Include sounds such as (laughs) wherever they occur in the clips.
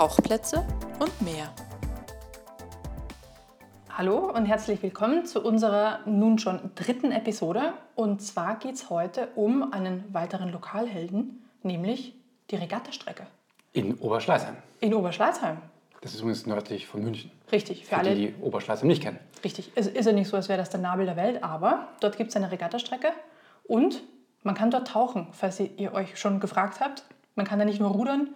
Tauchplätze und mehr. Hallo und herzlich willkommen zu unserer nun schon dritten Episode. Und zwar geht es heute um einen weiteren Lokalhelden, nämlich die Regattastrecke. In Oberschleißheim. In Oberschleißheim. Das ist übrigens nördlich von München. Richtig, für, für alle, die, die Oberschleißheim nicht kennen. Richtig. Es ist ja nicht so, als wäre das der Nabel der Welt, aber dort gibt es eine Regattastrecke und man kann dort tauchen, falls ihr euch schon gefragt habt. Man kann da nicht nur rudern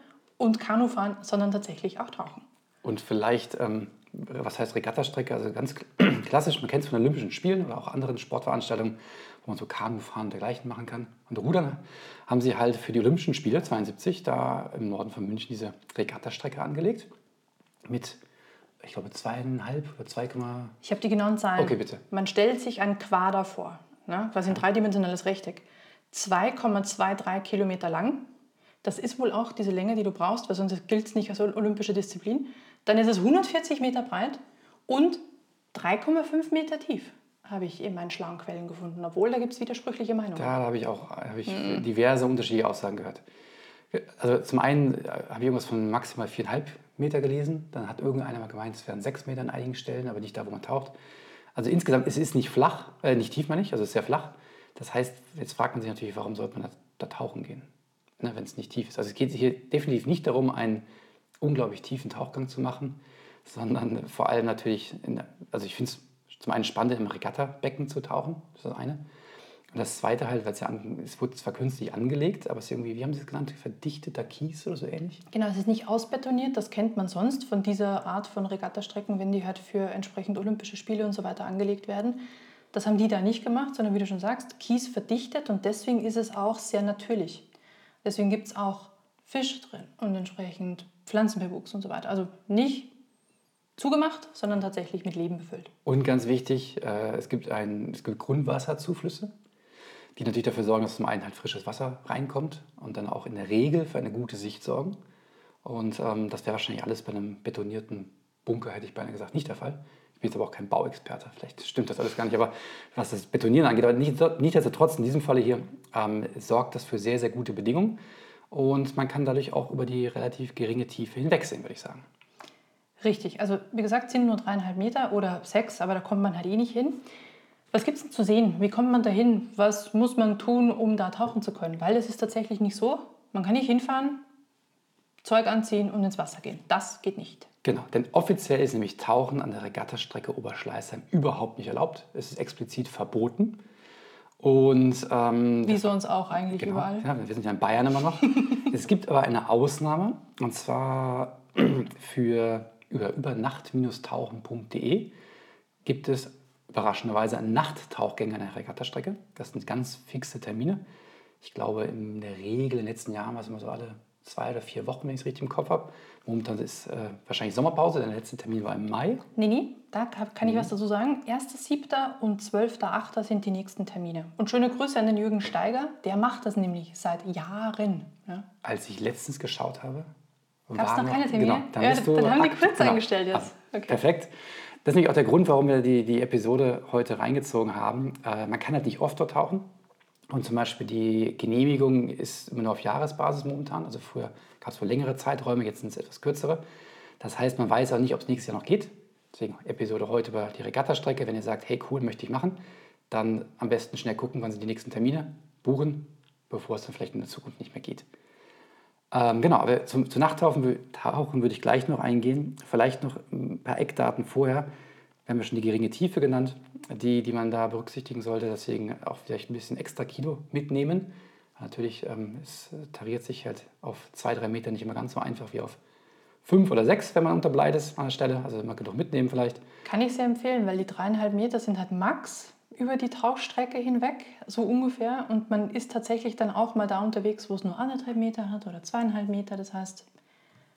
und Kanu fahren, sondern tatsächlich auch tauchen. Und vielleicht, ähm, was heißt Regattastrecke? Also ganz (clears throat) klassisch, man kennt es von Olympischen Spielen oder auch anderen Sportveranstaltungen, wo man so Kanu fahren und dergleichen machen kann. Und Rudern haben sie halt für die Olympischen Spiele 72 da im Norden von München diese Regattastrecke angelegt mit, ich glaube, zweieinhalb oder zwei, Ich habe die genauen Zahlen. Okay, bitte. Man stellt sich ein Quader vor, ne? quasi ein dreidimensionales Rechteck. 2,23 Kilometer lang. Das ist wohl auch diese Länge, die du brauchst, weil sonst gilt es nicht als olympische Disziplin. Dann ist es 140 Meter breit und 3,5 Meter tief, habe ich in meinen schlauen Quellen gefunden. Obwohl, da gibt es widersprüchliche Meinungen. Da habe ich auch hab ich mhm. diverse unterschiedliche Aussagen gehört. Also zum einen äh, habe ich irgendwas von maximal 4,5 Meter gelesen. Dann hat irgendeiner mal gemeint, es wären 6 Meter an einigen Stellen, aber nicht da, wo man taucht. Also insgesamt, es ist nicht flach, äh, nicht tief, meine ich, also es ist sehr flach. Das heißt, jetzt fragt man sich natürlich, warum sollte man da, da tauchen gehen, wenn es nicht tief ist. Also es geht hier definitiv nicht darum, einen unglaublich tiefen Tauchgang zu machen, sondern vor allem natürlich, in, also ich finde es zum einen spannend, im Regattabecken zu tauchen, das ist das eine. Und das zweite halt, weil es ja an, es wurde zwar künstlich angelegt, aber es ist irgendwie, wie haben Sie es genannt, verdichteter Kies oder so ähnlich? Genau, es ist nicht ausbetoniert, das kennt man sonst von dieser Art von Regattastrecken, wenn die halt für entsprechend Olympische Spiele und so weiter angelegt werden. Das haben die da nicht gemacht, sondern wie du schon sagst, Kies verdichtet und deswegen ist es auch sehr natürlich. Deswegen gibt es auch Fisch drin und entsprechend Pflanzenbewuchs und so weiter. Also nicht zugemacht, sondern tatsächlich mit Leben befüllt. Und ganz wichtig, äh, es, gibt ein, es gibt Grundwasserzuflüsse die natürlich dafür sorgen, dass zum einen halt frisches Wasser reinkommt und dann auch in der Regel für eine gute Sicht sorgen. Und ähm, das wäre wahrscheinlich alles bei einem betonierten Bunker, hätte ich beinahe gesagt, nicht der Fall. Ich bin jetzt aber auch kein Bauexperte, vielleicht stimmt das alles gar nicht, aber was das Betonieren angeht, aber nicht, nichtsdestotrotz in diesem Falle hier ähm, sorgt das für sehr, sehr gute Bedingungen und man kann dadurch auch über die relativ geringe Tiefe hinwegsehen, würde ich sagen. Richtig, also wie gesagt, sind nur dreieinhalb Meter oder sechs, aber da kommt man halt eh nicht hin. Was gibt es denn zu sehen? Wie kommt man dahin? Was muss man tun, um da tauchen zu können? Weil es ist tatsächlich nicht so. Man kann nicht hinfahren, Zeug anziehen und ins Wasser gehen. Das geht nicht. Genau, denn offiziell ist nämlich Tauchen an der Regattastrecke Oberschleißheim überhaupt nicht erlaubt. Es ist explizit verboten. Und, ähm, Wie sonst auch eigentlich genau, überall. Ja, wir sind ja in Bayern immer noch. (laughs) es gibt aber eine Ausnahme und zwar (clears throat) für über, über nacht-tauchen.de gibt es überraschenderweise ein Nachttauchgänger an der Regattastrecke. Das sind ganz fixe Termine. Ich glaube, in der Regel in den letzten Jahren war es immer so alle zwei oder vier Wochen, wenn ich es richtig im Kopf habe. Momentan ist äh, wahrscheinlich Sommerpause, der letzte Termin war im Mai. Nee, nee, da kann ich mhm. was dazu sagen. 1.7. und 12.8. sind die nächsten Termine. Und schöne Grüße an den Jürgen Steiger, der macht das nämlich seit Jahren. Ja. Als ich letztens geschaut habe, Gab es noch keine Termine? Genau, dann, ja, dann haben die kurz genau, eingestellt jetzt. Okay. Perfekt. Das ist nämlich auch der Grund, warum wir die, die Episode heute reingezogen haben. Äh, man kann halt nicht oft dort tauchen. Und zum Beispiel die Genehmigung ist immer nur auf Jahresbasis momentan. Also früher gab es wohl längere Zeiträume, jetzt sind es etwas kürzere. Das heißt, man weiß auch nicht, ob es nächstes Jahr noch geht. Deswegen Episode heute über die Regattastrecke. Wenn ihr sagt, hey cool, möchte ich machen, dann am besten schnell gucken, wann sind die nächsten Termine, buchen, bevor es dann vielleicht in der Zukunft nicht mehr geht. Ähm, genau, aber zum, zu Nachttauchen tauchen würde ich gleich noch eingehen. Vielleicht noch ein paar Eckdaten vorher. Wir haben ja schon die geringe Tiefe genannt, die, die man da berücksichtigen sollte. Deswegen auch vielleicht ein bisschen extra Kilo mitnehmen. Natürlich, ähm, es tariert sich halt auf zwei, drei Meter nicht immer ganz so einfach wie auf fünf oder sechs, wenn man unter Blei ist an der Stelle. Also immer genug mitnehmen vielleicht. Kann ich sehr empfehlen, weil die dreieinhalb Meter sind halt max über die Tauchstrecke hinweg, so ungefähr. Und man ist tatsächlich dann auch mal da unterwegs, wo es nur anderthalb Meter hat oder zweieinhalb Meter. Das heißt,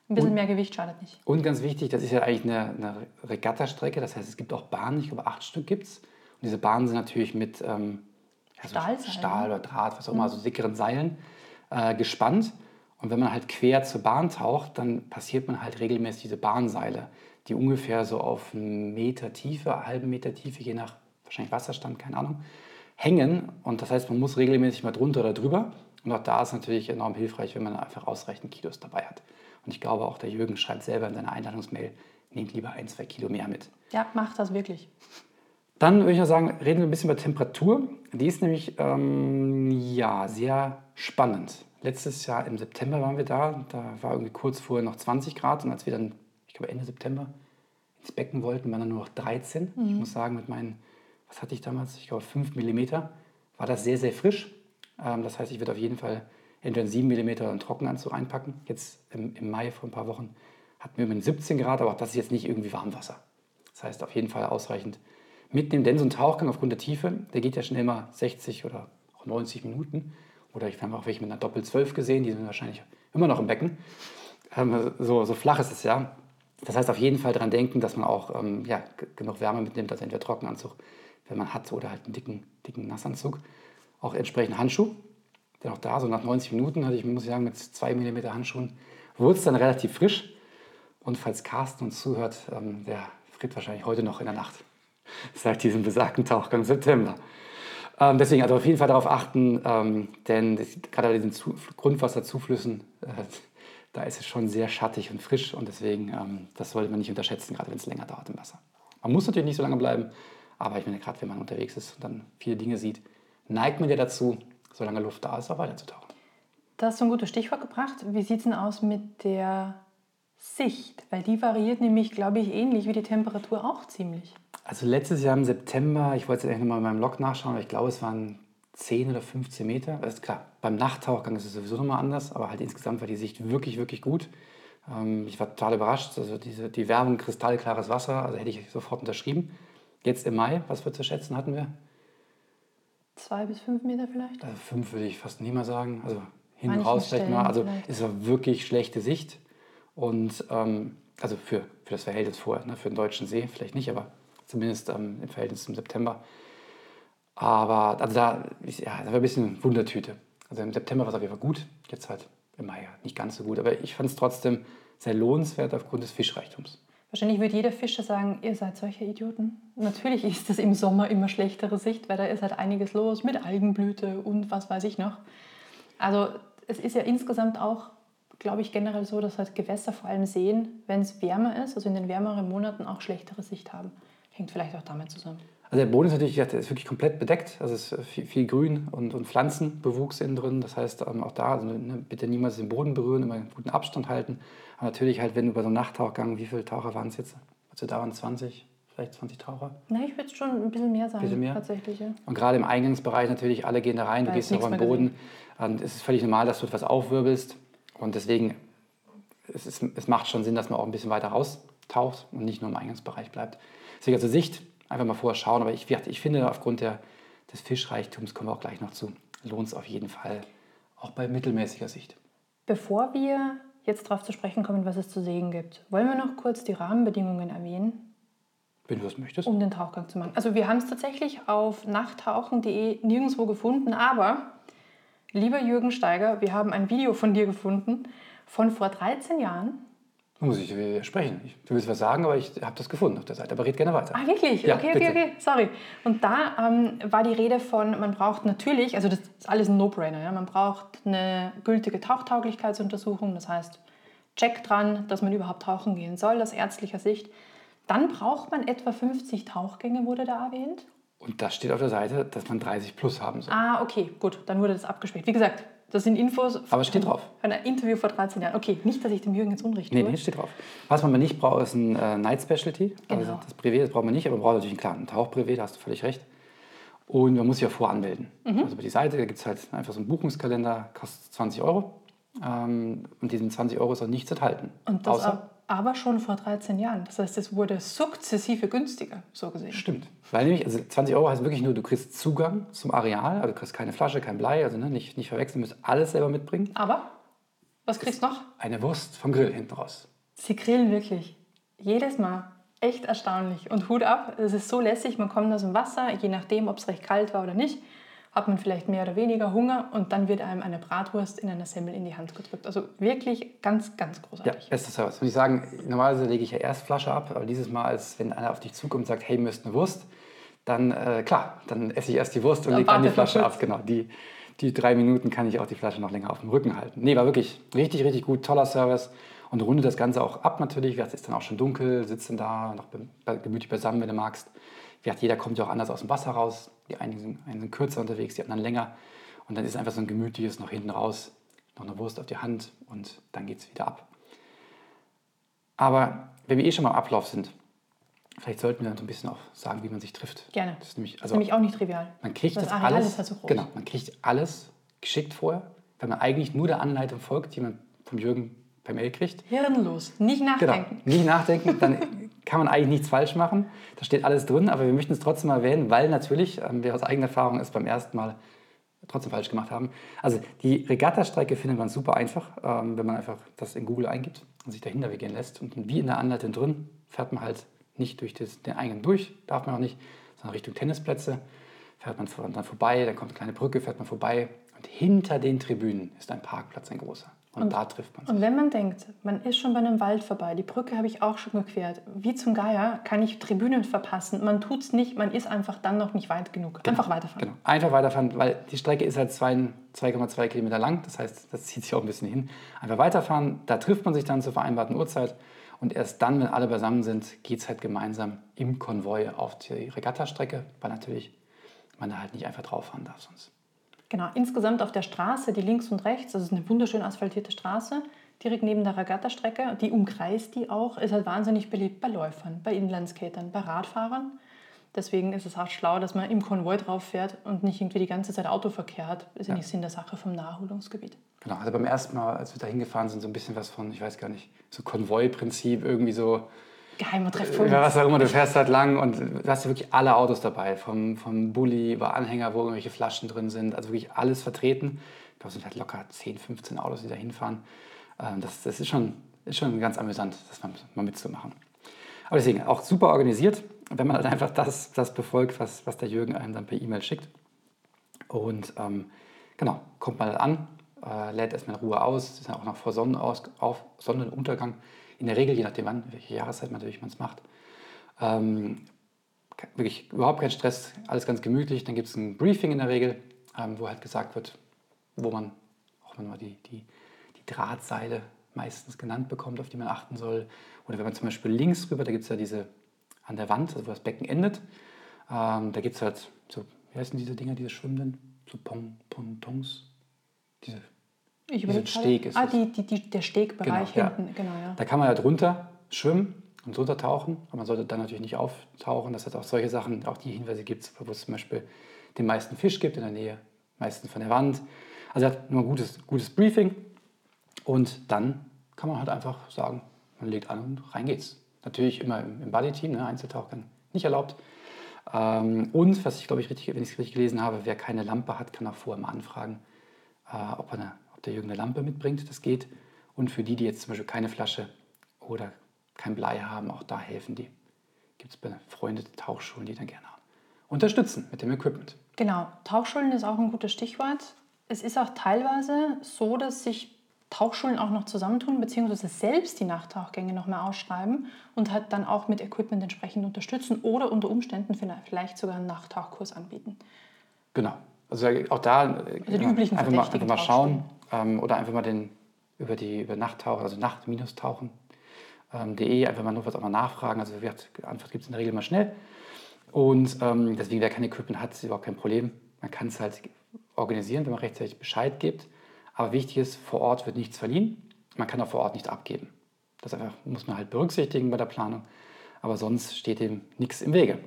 ein bisschen und, mehr Gewicht schadet nicht. Und ganz wichtig, das ist ja eigentlich eine, eine Regattastrecke. Das heißt, es gibt auch Bahnen, ich glaube acht Stück gibt es. Und diese Bahnen sind natürlich mit ähm, ja, so Stahl oder Draht, was auch immer, mhm. so dickeren Seilen äh, gespannt. Und wenn man halt quer zur Bahn taucht, dann passiert man halt regelmäßig diese Bahnseile, die ungefähr so auf einen Meter Tiefe, einen halben Meter Tiefe, je nach wahrscheinlich Wasserstand, keine Ahnung, hängen. Und das heißt, man muss regelmäßig mal drunter oder drüber. Und auch da ist natürlich enorm hilfreich, wenn man einfach ausreichend Kilos dabei hat. Und ich glaube auch, der Jürgen schreibt selber in seiner Einladungsmail, nehmt lieber ein, zwei Kilo mehr mit. Ja, macht das wirklich. Dann würde ich noch sagen, reden wir ein bisschen über Temperatur. Die ist nämlich ähm, ja, sehr spannend. Letztes Jahr im September waren wir da. Da war irgendwie kurz vorher noch 20 Grad. Und als wir dann, ich glaube Ende September, ins Becken wollten, waren dann nur noch 13. Mhm. Ich muss sagen, mit meinen, was hatte ich damals? Ich glaube 5 mm, war das sehr, sehr frisch. Ähm, das heißt, ich würde auf jeden Fall entweder 7 mm oder einen Trockenanzug einpacken. Jetzt im, im Mai vor ein paar Wochen hatten wir immerhin 17 Grad, aber auch das ist jetzt nicht irgendwie Warmwasser. Das heißt, auf jeden Fall ausreichend mitnehmen. Denn so ein Tauchgang aufgrund der Tiefe, der geht ja schnell mal 60 oder auch 90 Minuten. Oder ich habe auch welche mit einer Doppel-12 gesehen, die sind wahrscheinlich immer noch im Becken. Ähm, so, so flach ist es ja. Das heißt, auf jeden Fall daran denken, dass man auch ähm, ja, genug Wärme mitnimmt, also entweder Trockenanzug, wenn man hat, oder halt einen dicken, dicken Nassanzug. Auch entsprechend Handschuh. Denn auch da, so nach 90 Minuten, hatte ich, muss ich sagen, mit 2 mm Handschuhen, wurde es dann relativ frisch. Und falls Carsten uns zuhört, ähm, der friert wahrscheinlich heute noch in der Nacht (laughs) seit diesem besagten Tauchgang September. Ähm, deswegen also auf jeden Fall darauf achten, ähm, denn gerade bei diesen Zu Grundwasserzuflüssen, äh, (laughs) da ist es schon sehr schattig und frisch und deswegen, ähm, das sollte man nicht unterschätzen, gerade wenn es länger dauert im Wasser. Man muss natürlich nicht so lange bleiben, aber ich meine, gerade wenn man unterwegs ist und dann viele Dinge sieht, neigt man ja dazu, solange Luft da ist, auch weiterzutauchen. Das ist so ein gutes Stichwort gebracht. Wie sieht es denn aus mit der Sicht? Weil die variiert nämlich, glaube ich, ähnlich wie die Temperatur auch ziemlich. Also letztes Jahr im September, ich wollte es eigentlich nochmal in meinem Log nachschauen, aber ich glaube, es waren 10 oder 15 Meter. Also klar, beim Nachttauchgang ist es sowieso nochmal anders, aber halt insgesamt war die Sicht wirklich, wirklich gut. Ähm, ich war total überrascht. Also diese, die Werbung kristallklares Wasser, also hätte ich sofort unterschrieben. Jetzt im Mai, was wir zu schätzen hatten wir? Zwei bis fünf Meter vielleicht? Also fünf würde ich fast nie mal sagen. Also hin und raus vielleicht mal. Also vielleicht. es war wirklich schlechte Sicht. Und ähm, also für, für das Verhältnis vorher, ne? für den deutschen See vielleicht nicht, aber zumindest ähm, im Verhältnis zum September. Aber also da, ja, da war ein bisschen Wundertüte. Also im September war es auf jeden Fall gut, jetzt halt im Mai ja nicht ganz so gut. Aber ich fand es trotzdem sehr lohnenswert aufgrund des Fischreichtums. Wahrscheinlich wird jeder Fischer sagen, ihr seid solche Idioten. Natürlich ist es im Sommer immer schlechtere Sicht, weil da ist halt einiges los mit Algenblüte und was weiß ich noch. Also es ist ja insgesamt auch, glaube ich, generell so, dass halt Gewässer, vor allem Seen, wenn es wärmer ist, also in den wärmeren Monaten auch schlechtere Sicht haben. Hängt vielleicht auch damit zusammen. Also der Boden ist natürlich der ist wirklich komplett bedeckt. Also es ist viel, viel Grün und, und, Pflanzenbewuchs innen drin. Das heißt ähm, auch da, also, ne, bitte niemals den Boden berühren, immer einen guten Abstand halten. Aber natürlich halt, wenn du bei so einem Nachttauchgang, wie viele Taucher waren es jetzt? Also da waren 20, vielleicht 20 Taucher? Nein, ich würde schon ein bisschen mehr sagen, bisschen mehr? tatsächlich. Ja. Und gerade im Eingangsbereich natürlich, alle gehen da rein, du gehst auf den Boden. Und es ist völlig normal, dass du etwas aufwirbelst. Und deswegen, es, ist, es macht schon Sinn, dass man auch ein bisschen weiter raustaucht und nicht nur im Eingangsbereich bleibt. Deswegen zur Sicht einfach mal vorher schauen. Aber ich, ich finde, aufgrund der, des Fischreichtums kommen wir auch gleich noch zu, lohnt es auf jeden Fall, auch bei mittelmäßiger Sicht. Bevor wir jetzt darauf zu sprechen kommen, was es zu sehen gibt, wollen wir noch kurz die Rahmenbedingungen erwähnen? Wenn du es möchtest. Um den Tauchgang zu machen. Also wir haben es tatsächlich auf nachttauchen.de nirgendwo gefunden, aber lieber Jürgen Steiger, wir haben ein Video von dir gefunden von vor 13 Jahren da muss ich dir widersprechen. Du willst was sagen, aber ich habe das gefunden auf der Seite. Aber red gerne weiter. Ah, wirklich? Ja, okay, okay, okay. Sorry. Und da ähm, war die Rede von, man braucht natürlich, also das ist alles ein No-Brainer, ja? man braucht eine gültige Tauchtauglichkeitsuntersuchung, das heißt Check dran, dass man überhaupt tauchen gehen soll, aus ärztlicher Sicht. Dann braucht man etwa 50 Tauchgänge, wurde da erwähnt. Und das steht auf der Seite, dass man 30 plus haben soll. Ah, okay, gut, dann wurde das abgesperrt. Wie gesagt, das sind Infos Aber steht drauf. von einem Interview vor 13 Jahren. Okay, nicht, dass ich dem Jürgen jetzt Unrecht tue. Nee, nee, steht drauf. Was man nicht braucht, ist ein äh, Night Specialty. Also genau. das Privé, das braucht man nicht, aber man braucht natürlich klar, ein Tauchprivé, da hast du völlig recht. Und man muss sich ja voranmelden. Mhm. Also über die Seite, da gibt es halt einfach so einen Buchungskalender, kostet 20 Euro. Ähm, und diesen 20 Euro ist auch nichts enthalten. Und das außer, aber schon vor 13 Jahren. Das heißt, es wurde sukzessive günstiger, so gesehen. Stimmt. Weil nämlich, also 20 Euro heißt wirklich nur, du kriegst Zugang zum Areal, also du kriegst keine Flasche, kein Blei, also ne, nicht, nicht verwechseln, du musst alles selber mitbringen. Aber, was kriegst du noch? Eine Wurst vom Grill hinten raus. Sie grillen wirklich. Jedes Mal. Echt erstaunlich. Und Hut ab, es ist so lässig, man kommt aus dem Wasser, je nachdem, ob es recht kalt war oder nicht hat man vielleicht mehr oder weniger Hunger und dann wird einem eine Bratwurst in einer Semmel in die Hand gedrückt. Also wirklich ganz, ganz großartig. Ja, bester Service. Muss ich sagen, normalerweise lege ich ja erst Flasche ab, aber dieses Mal, als wenn einer auf dich zukommt und sagt, hey, müsst eine Wurst, dann äh, klar, dann esse ich erst die Wurst und lege dann die Flasche ab. Genau, die, die drei Minuten kann ich auch die Flasche noch länger auf dem Rücken halten. Nee, war wirklich richtig, richtig gut, toller Service. und rundet das Ganze auch ab natürlich. Es ist dann auch schon dunkel, sitzt dann da, noch gemütlich beisammen, wenn du magst. Jeder kommt ja auch anders aus dem Wasser raus. Die einen sind, einen sind kürzer unterwegs, die anderen länger. Und dann ist einfach so ein gemütliches noch hinten raus, noch eine Wurst auf die Hand und dann geht es wieder ab. Aber wenn wir eh schon mal im Ablauf sind, vielleicht sollten wir dann so ein bisschen auch sagen, wie man sich trifft. Gerne. Das ist nämlich, also, das ist nämlich auch nicht trivial. Man kriegt das, das alles, halt so groß. Genau, man kriegt alles geschickt vorher, weil man eigentlich nur der Anleitung folgt, die man vom Jürgen per Mail kriegt. Hirnlos, nicht genau, nachdenken. Genau, nicht nachdenken, dann (laughs) kann man eigentlich nichts falsch machen. Da steht alles drin, aber wir möchten es trotzdem erwähnen, weil natürlich ähm, wir aus eigener Erfahrung es beim ersten Mal trotzdem falsch gemacht haben. Also die Regattastrecke findet man super einfach, ähm, wenn man einfach das in Google eingibt und sich dahin navigieren lässt. Und wie in der Anleitung drin fährt man halt nicht durch das, den Eingang durch, darf man auch nicht, sondern Richtung Tennisplätze. Fährt man dann vorbei, dann kommt eine kleine Brücke, fährt man vorbei. Und hinter den Tribünen ist ein Parkplatz, ein großer. Und, und, da trifft man sich. Und wenn man denkt, man ist schon bei einem Wald vorbei, die Brücke habe ich auch schon gequert, wie zum Geier kann ich Tribünen verpassen? Man tut es nicht, man ist einfach dann noch nicht weit genug. Genau. Einfach weiterfahren. Genau, einfach weiterfahren, weil die Strecke ist halt 2,2 Kilometer lang, das heißt, das zieht sich auch ein bisschen hin. Einfach weiterfahren, da trifft man sich dann zur vereinbarten Uhrzeit und erst dann, wenn alle beisammen sind, geht es halt gemeinsam im Konvoi auf die Regattastrecke, weil natürlich man da halt nicht einfach drauf fahren darf sonst. Genau, insgesamt auf der Straße, die links und rechts, das ist eine wunderschön asphaltierte Straße, direkt neben der Regattastrecke, die umkreist die auch, ist halt wahnsinnig beliebt bei Läufern, bei Inlandskatern, bei Radfahrern. Deswegen ist es auch schlau, dass man im Konvoi drauf fährt und nicht irgendwie die ganze Zeit Autoverkehr hat. Ist ja, ja nicht Sinn der Sache vom Naherholungsgebiet. Genau, also beim ersten Mal, als wir da hingefahren sind, so ein bisschen was von, ich weiß gar nicht, so Konvoi-Prinzip, irgendwie so Geheimer Treffpunkt. Ja, was auch immer, du fährst halt lang und du hast ja wirklich alle Autos dabei. Vom, vom Bulli über Anhänger, wo irgendwelche Flaschen drin sind. Also wirklich alles vertreten. Ich glaube, es sind halt locker 10, 15 Autos, die da hinfahren. Ähm, das, das ist, schon, ist schon ganz amüsant, das mal, mal mitzumachen. Aber deswegen auch super organisiert, wenn man halt einfach das, das befolgt, was, was der Jürgen einem dann per E-Mail schickt. Und ähm, genau, kommt mal an, äh, lädt erstmal in Ruhe aus, ist ja auch noch vor Sonnenaus auf Sonnenuntergang in der Regel, je nachdem wann, welche Jahreszeit man natürlich man es macht. Ähm, wirklich überhaupt kein Stress, alles ganz gemütlich. Dann gibt es ein Briefing in der Regel, ähm, wo halt gesagt wird, wo man auch wenn man die, die, die Drahtseile meistens genannt bekommt, auf die man achten soll. Oder wenn man zum Beispiel links rüber, da gibt es ja diese an der Wand, also wo das Becken endet, ähm, da gibt es halt so, wie heißen diese Dinger, diese schwimmenden, so Pong, Pontons, diese ich überlege Steg ist. Ah, die, die, die, der Stegbereich genau, hinten, ja. genau, ja. Da kann man ja drunter schwimmen und drunter tauchen, aber man sollte dann natürlich nicht auftauchen. Das hat auch solche Sachen, auch die Hinweise gibt es, wo es zum Beispiel den meisten Fisch gibt in der Nähe, meistens von der Wand. Also er hat nur ein gutes, gutes Briefing und dann kann man halt einfach sagen, man legt an und rein geht's. Natürlich immer im, im Buddy-Team, ne? Einzeltauchern nicht erlaubt. Ähm, und, was ich glaube ich richtig, wenn ich es richtig gelesen habe, wer keine Lampe hat, kann auch vorher mal anfragen, äh, ob er eine der Jürgen eine Lampe mitbringt, das geht. Und für die, die jetzt zum Beispiel keine Flasche oder kein Blei haben, auch da helfen die. Gibt es befreundete Tauchschulen, die dann gerne unterstützen mit dem Equipment. Genau, Tauchschulen ist auch ein gutes Stichwort. Es ist auch teilweise so, dass sich Tauchschulen auch noch zusammentun, beziehungsweise selbst die Nachttauchgänge noch mal ausschreiben und halt dann auch mit Equipment entsprechend unterstützen oder unter Umständen vielleicht sogar einen Nachttauchkurs anbieten. Genau. Also auch da also die üblichen einfach, mal, einfach mal schauen, ähm, oder einfach mal den über die über Nachttauchen, also Nacht-Tauchen.de, ähm, einfach mal nur was auch mal nachfragen. Also die Antwort gibt es in der Regel mal schnell. Und ähm, deswegen, wer kein Equipment hat, ist überhaupt kein Problem. Man kann es halt organisieren, wenn man rechtzeitig Bescheid gibt. Aber wichtig ist, vor Ort wird nichts verliehen. Man kann auch vor Ort nichts abgeben. Das einfach, muss man halt berücksichtigen bei der Planung. Aber sonst steht dem nichts im Wege.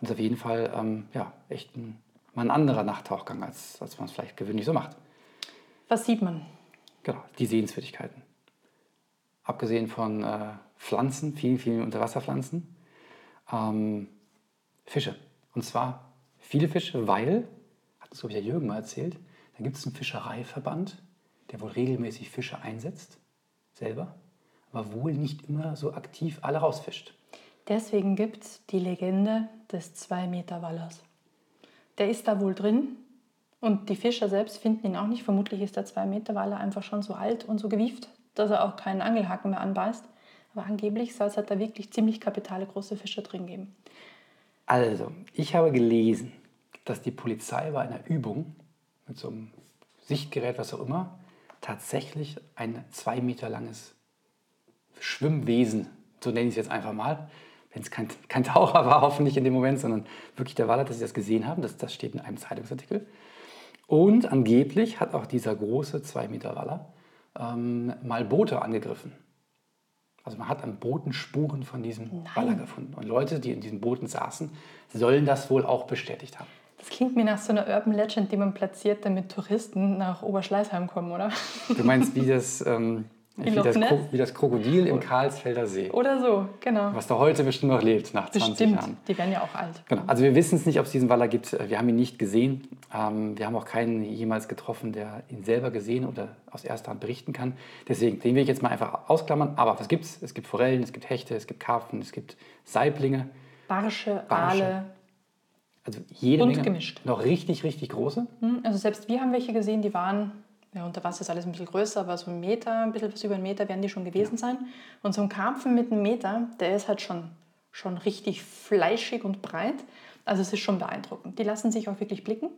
Und ist auf jeden Fall ähm, ja, echt ein, mal ein anderer Nachttauchgang, als, als man es vielleicht gewöhnlich so macht. Was sieht man? Genau, die Sehenswürdigkeiten. Abgesehen von äh, Pflanzen, vielen, vielen Unterwasserpflanzen, ähm, Fische. Und zwar viele Fische, weil, hat uns, glaube ich, der Jürgen mal erzählt, da gibt es einen Fischereiverband, der wohl regelmäßig Fische einsetzt, selber, aber wohl nicht immer so aktiv alle rausfischt. Deswegen gibt es die Legende des 2-Meter-Wallers. Der ist da wohl drin und die Fischer selbst finden ihn auch nicht. Vermutlich ist der 2 Meter Waller einfach schon so alt und so gewieft, dass er auch keinen Angelhaken mehr anbeißt. Aber angeblich soll es halt da wirklich ziemlich kapitale große Fische drin geben. Also, ich habe gelesen, dass die Polizei bei einer Übung mit so einem Sichtgerät, was auch immer, tatsächlich ein zwei Meter langes Schwimmwesen, so nenne ich es jetzt einfach mal, wenn es kein, kein Taucher war, hoffentlich in dem Moment, sondern wirklich der Waller, dass sie das gesehen haben. Das, das steht in einem Zeitungsartikel. Und angeblich hat auch dieser große 2 Meter Waller ähm, mal Boote angegriffen. Also man hat an Booten Spuren von diesem Nein. Waller gefunden. Und Leute, die in diesen Booten saßen, sollen das wohl auch bestätigt haben. Das klingt mir nach so einer Urban Legend, die man platziert, damit Touristen nach Oberschleißheim kommen, oder? Du meinst wie das, ähm, wie, das wie das Krokodil im Karlsfelder See, Oder so, genau. was da heute bestimmt noch lebt, nach 20 Bestimmt. Jahren. Die werden ja auch alt. Genau. Also wir wissen es nicht, ob es diesen Waller gibt. Wir haben ihn nicht gesehen. Ähm, wir haben auch keinen jemals getroffen, der ihn selber gesehen oder aus erster Hand berichten kann. Deswegen, den will ich jetzt mal einfach ausklammern. Aber was gibt es? Es gibt Forellen, es gibt Hechte, es gibt Karpfen, es gibt Saiblinge. Barsche, Barsche. Aale. Also jede Und Menge. gemischt. Noch richtig, richtig große. Hm, Also selbst wir haben welche gesehen, die waren, ja unter Wasser ist alles ein bisschen größer, aber so ein Meter, ein bisschen was über einen Meter werden die schon gewesen sein. Und so ein Karpfen mit einem Meter, der ist halt schon, schon richtig fleischig und breit. Also es ist schon beeindruckend. Die lassen sich auch wirklich blicken.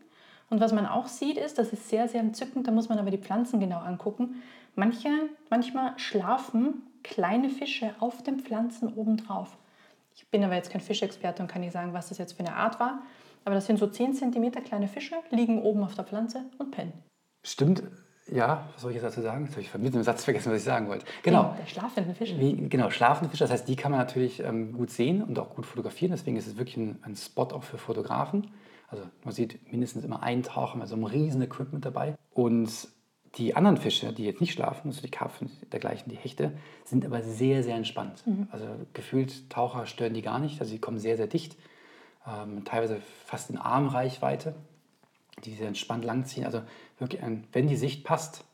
Und was man auch sieht, ist, das ist sehr, sehr entzückend, da muss man aber die Pflanzen genau angucken. Manche, manchmal schlafen kleine Fische auf den Pflanzen obendrauf. Ich bin aber jetzt kein Fischexperte und kann nicht sagen, was das jetzt für eine Art war. Aber das sind so 10 cm kleine Fische, liegen oben auf der Pflanze und pennen. Stimmt. Ja, was soll ich jetzt dazu sagen? Jetzt habe ich mit dem Satz vergessen, was ich sagen wollte. Genau. Der schlafende Fische. Wie, genau, schlafende Fische, das heißt, die kann man natürlich ähm, gut sehen und auch gut fotografieren. Deswegen ist es wirklich ein, ein Spot auch für Fotografen. Also man sieht mindestens immer einen Taucher mit so einem riesen Equipment dabei. Und die anderen Fische, die jetzt nicht schlafen, also die Karpfen, dergleichen, die Hechte, sind aber sehr, sehr entspannt. Also gefühlt Taucher stören die gar nicht. Also sie kommen sehr, sehr dicht, ähm, teilweise fast in Armreichweite, die sehr entspannt langziehen. Also wirklich, ein, wenn die Sicht passt,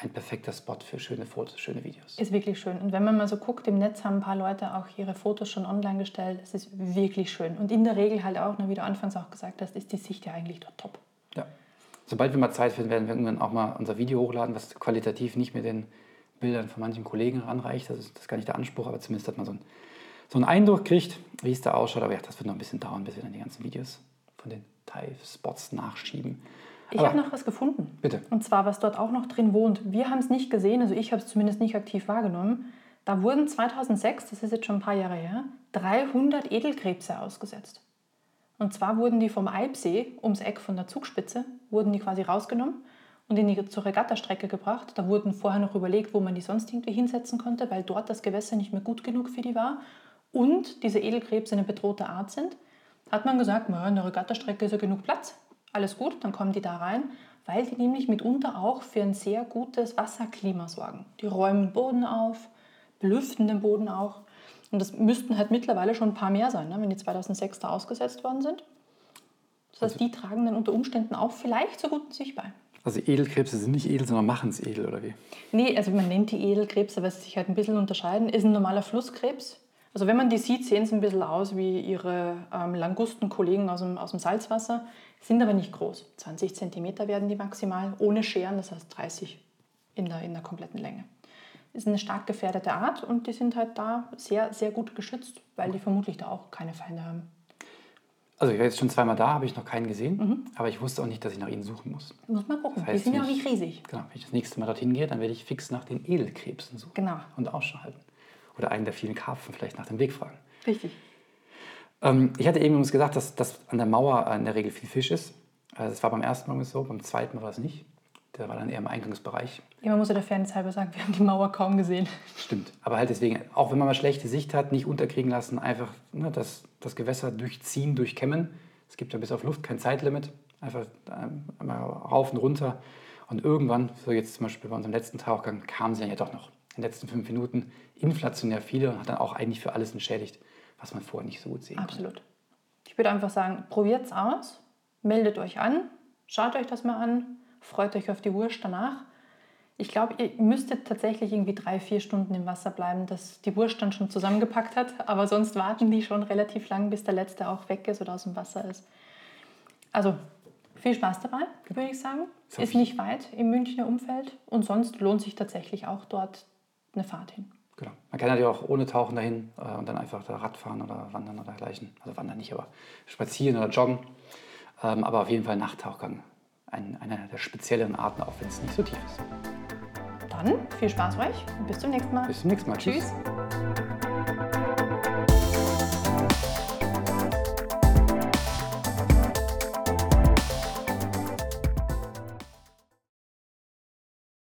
ein perfekter Spot für schöne Fotos, schöne Videos. Ist wirklich schön. Und wenn man mal so guckt, im Netz haben ein paar Leute auch ihre Fotos schon online gestellt. Es ist wirklich schön. Und in der Regel halt auch, ne, wie du anfangs auch gesagt hast, ist die Sicht ja eigentlich dort top. Ja. Sobald wir mal Zeit finden, werden wir irgendwann auch mal unser Video hochladen, was qualitativ nicht mit den Bildern von manchen Kollegen ranreicht. Das ist, das ist gar nicht der Anspruch, aber zumindest hat man so einen, so einen Eindruck kriegt, wie es da ausschaut. Aber ja, das wird noch ein bisschen dauern, bis wir dann die ganzen Videos von den Thai-Spots nachschieben. Ich habe noch was gefunden. Bitte. Und zwar, was dort auch noch drin wohnt. Wir haben es nicht gesehen, also ich habe es zumindest nicht aktiv wahrgenommen. Da wurden 2006, das ist jetzt schon ein paar Jahre her, 300 Edelkrebse ausgesetzt. Und zwar wurden die vom Eibsee, ums Eck von der Zugspitze, wurden die quasi rausgenommen und in die, zur Regattastrecke gebracht. Da wurden vorher noch überlegt, wo man die sonst irgendwie hinsetzen konnte, weil dort das Gewässer nicht mehr gut genug für die war. Und diese Edelkrebse eine bedrohte Art sind. Hat man gesagt, na, in der Regattastrecke ist ja genug Platz. Alles gut, dann kommen die da rein, weil die nämlich mitunter auch für ein sehr gutes Wasserklima sorgen. Die räumen den Boden auf, belüften den Boden auch. Und das müssten halt mittlerweile schon ein paar mehr sein, ne, wenn die 2006 da ausgesetzt worden sind. Das heißt, die tragen dann unter Umständen auch vielleicht zur guten Sicht bei. Also Edelkrebse sind nicht edel, sondern machen es edel, oder wie? Nee, also man nennt die Edelkrebse, weil sie sich halt ein bisschen unterscheiden. Ist ein normaler Flusskrebs. Also wenn man die sieht, sehen sie ein bisschen aus wie ihre ähm, Langustenkollegen aus dem, aus dem Salzwasser, sind aber nicht groß. 20 cm werden die maximal, ohne Scheren, das heißt 30 in der, in der kompletten Länge. Ist eine stark gefährdete Art und die sind halt da sehr, sehr gut geschützt, weil die vermutlich da auch keine Feinde haben. Also ich war jetzt schon zweimal da, habe ich noch keinen gesehen, aber ich wusste auch nicht, dass ich nach ihnen suchen muss. Muss man gucken. Das heißt, die sind ja auch nicht riesig. Genau, wenn ich das nächste Mal dorthin gehe, dann werde ich fix nach den Edelkrebsen suchen. Genau. Und Ausschau halten. Oder einen der vielen Karpfen vielleicht nach dem Weg fragen. Richtig. Ähm, ich hatte eben übrigens gesagt, dass, dass an der Mauer in der Regel viel Fisch ist. Äh, Das war beim ersten Mal so, beim zweiten Mal war es nicht. Der war dann eher im Eingangsbereich. Ja, man muss ja der Fairness halber sagen, wir haben die Mauer kaum gesehen. Stimmt. Aber halt deswegen, auch wenn man mal schlechte Sicht hat, nicht unterkriegen lassen, einfach ne, das, das Gewässer durchziehen, durchkämmen. Es gibt ja bis auf Luft kein Zeitlimit. Einfach ähm, einmal rauf und runter. Und irgendwann, so jetzt zum Beispiel bei unserem letzten Tauchgang, kamen sie dann ja doch noch in den letzten fünf Minuten inflationär viele und hat dann auch eigentlich für alles entschädigt, was man vorher nicht so gut sehen konnte. Absolut. Ich würde einfach sagen, probiert es aus, meldet euch an, schaut euch das mal an, freut euch auf die Wurst danach. Ich glaube, ihr müsstet tatsächlich irgendwie drei, vier Stunden im Wasser bleiben, dass die Wurst dann schon zusammengepackt hat. (laughs) Aber sonst warten die schon relativ lang, bis der letzte auch weg ist oder aus dem Wasser ist. Also viel Spaß dabei, würde ich sagen. Ist nicht weit im Münchner Umfeld und sonst lohnt sich tatsächlich auch dort eine Fahrt hin. Genau. Man kann natürlich auch ohne Tauchen dahin äh, und dann einfach da Radfahren oder wandern oder dergleichen. Also wandern nicht, aber spazieren oder joggen. Ähm, aber auf jeden Fall Nachttauchgang. Ein, einer der spezielleren Arten, auch wenn es nicht so tief ist. Dann viel Spaß euch und bis zum nächsten Mal. Bis zum nächsten Mal. Tschüss.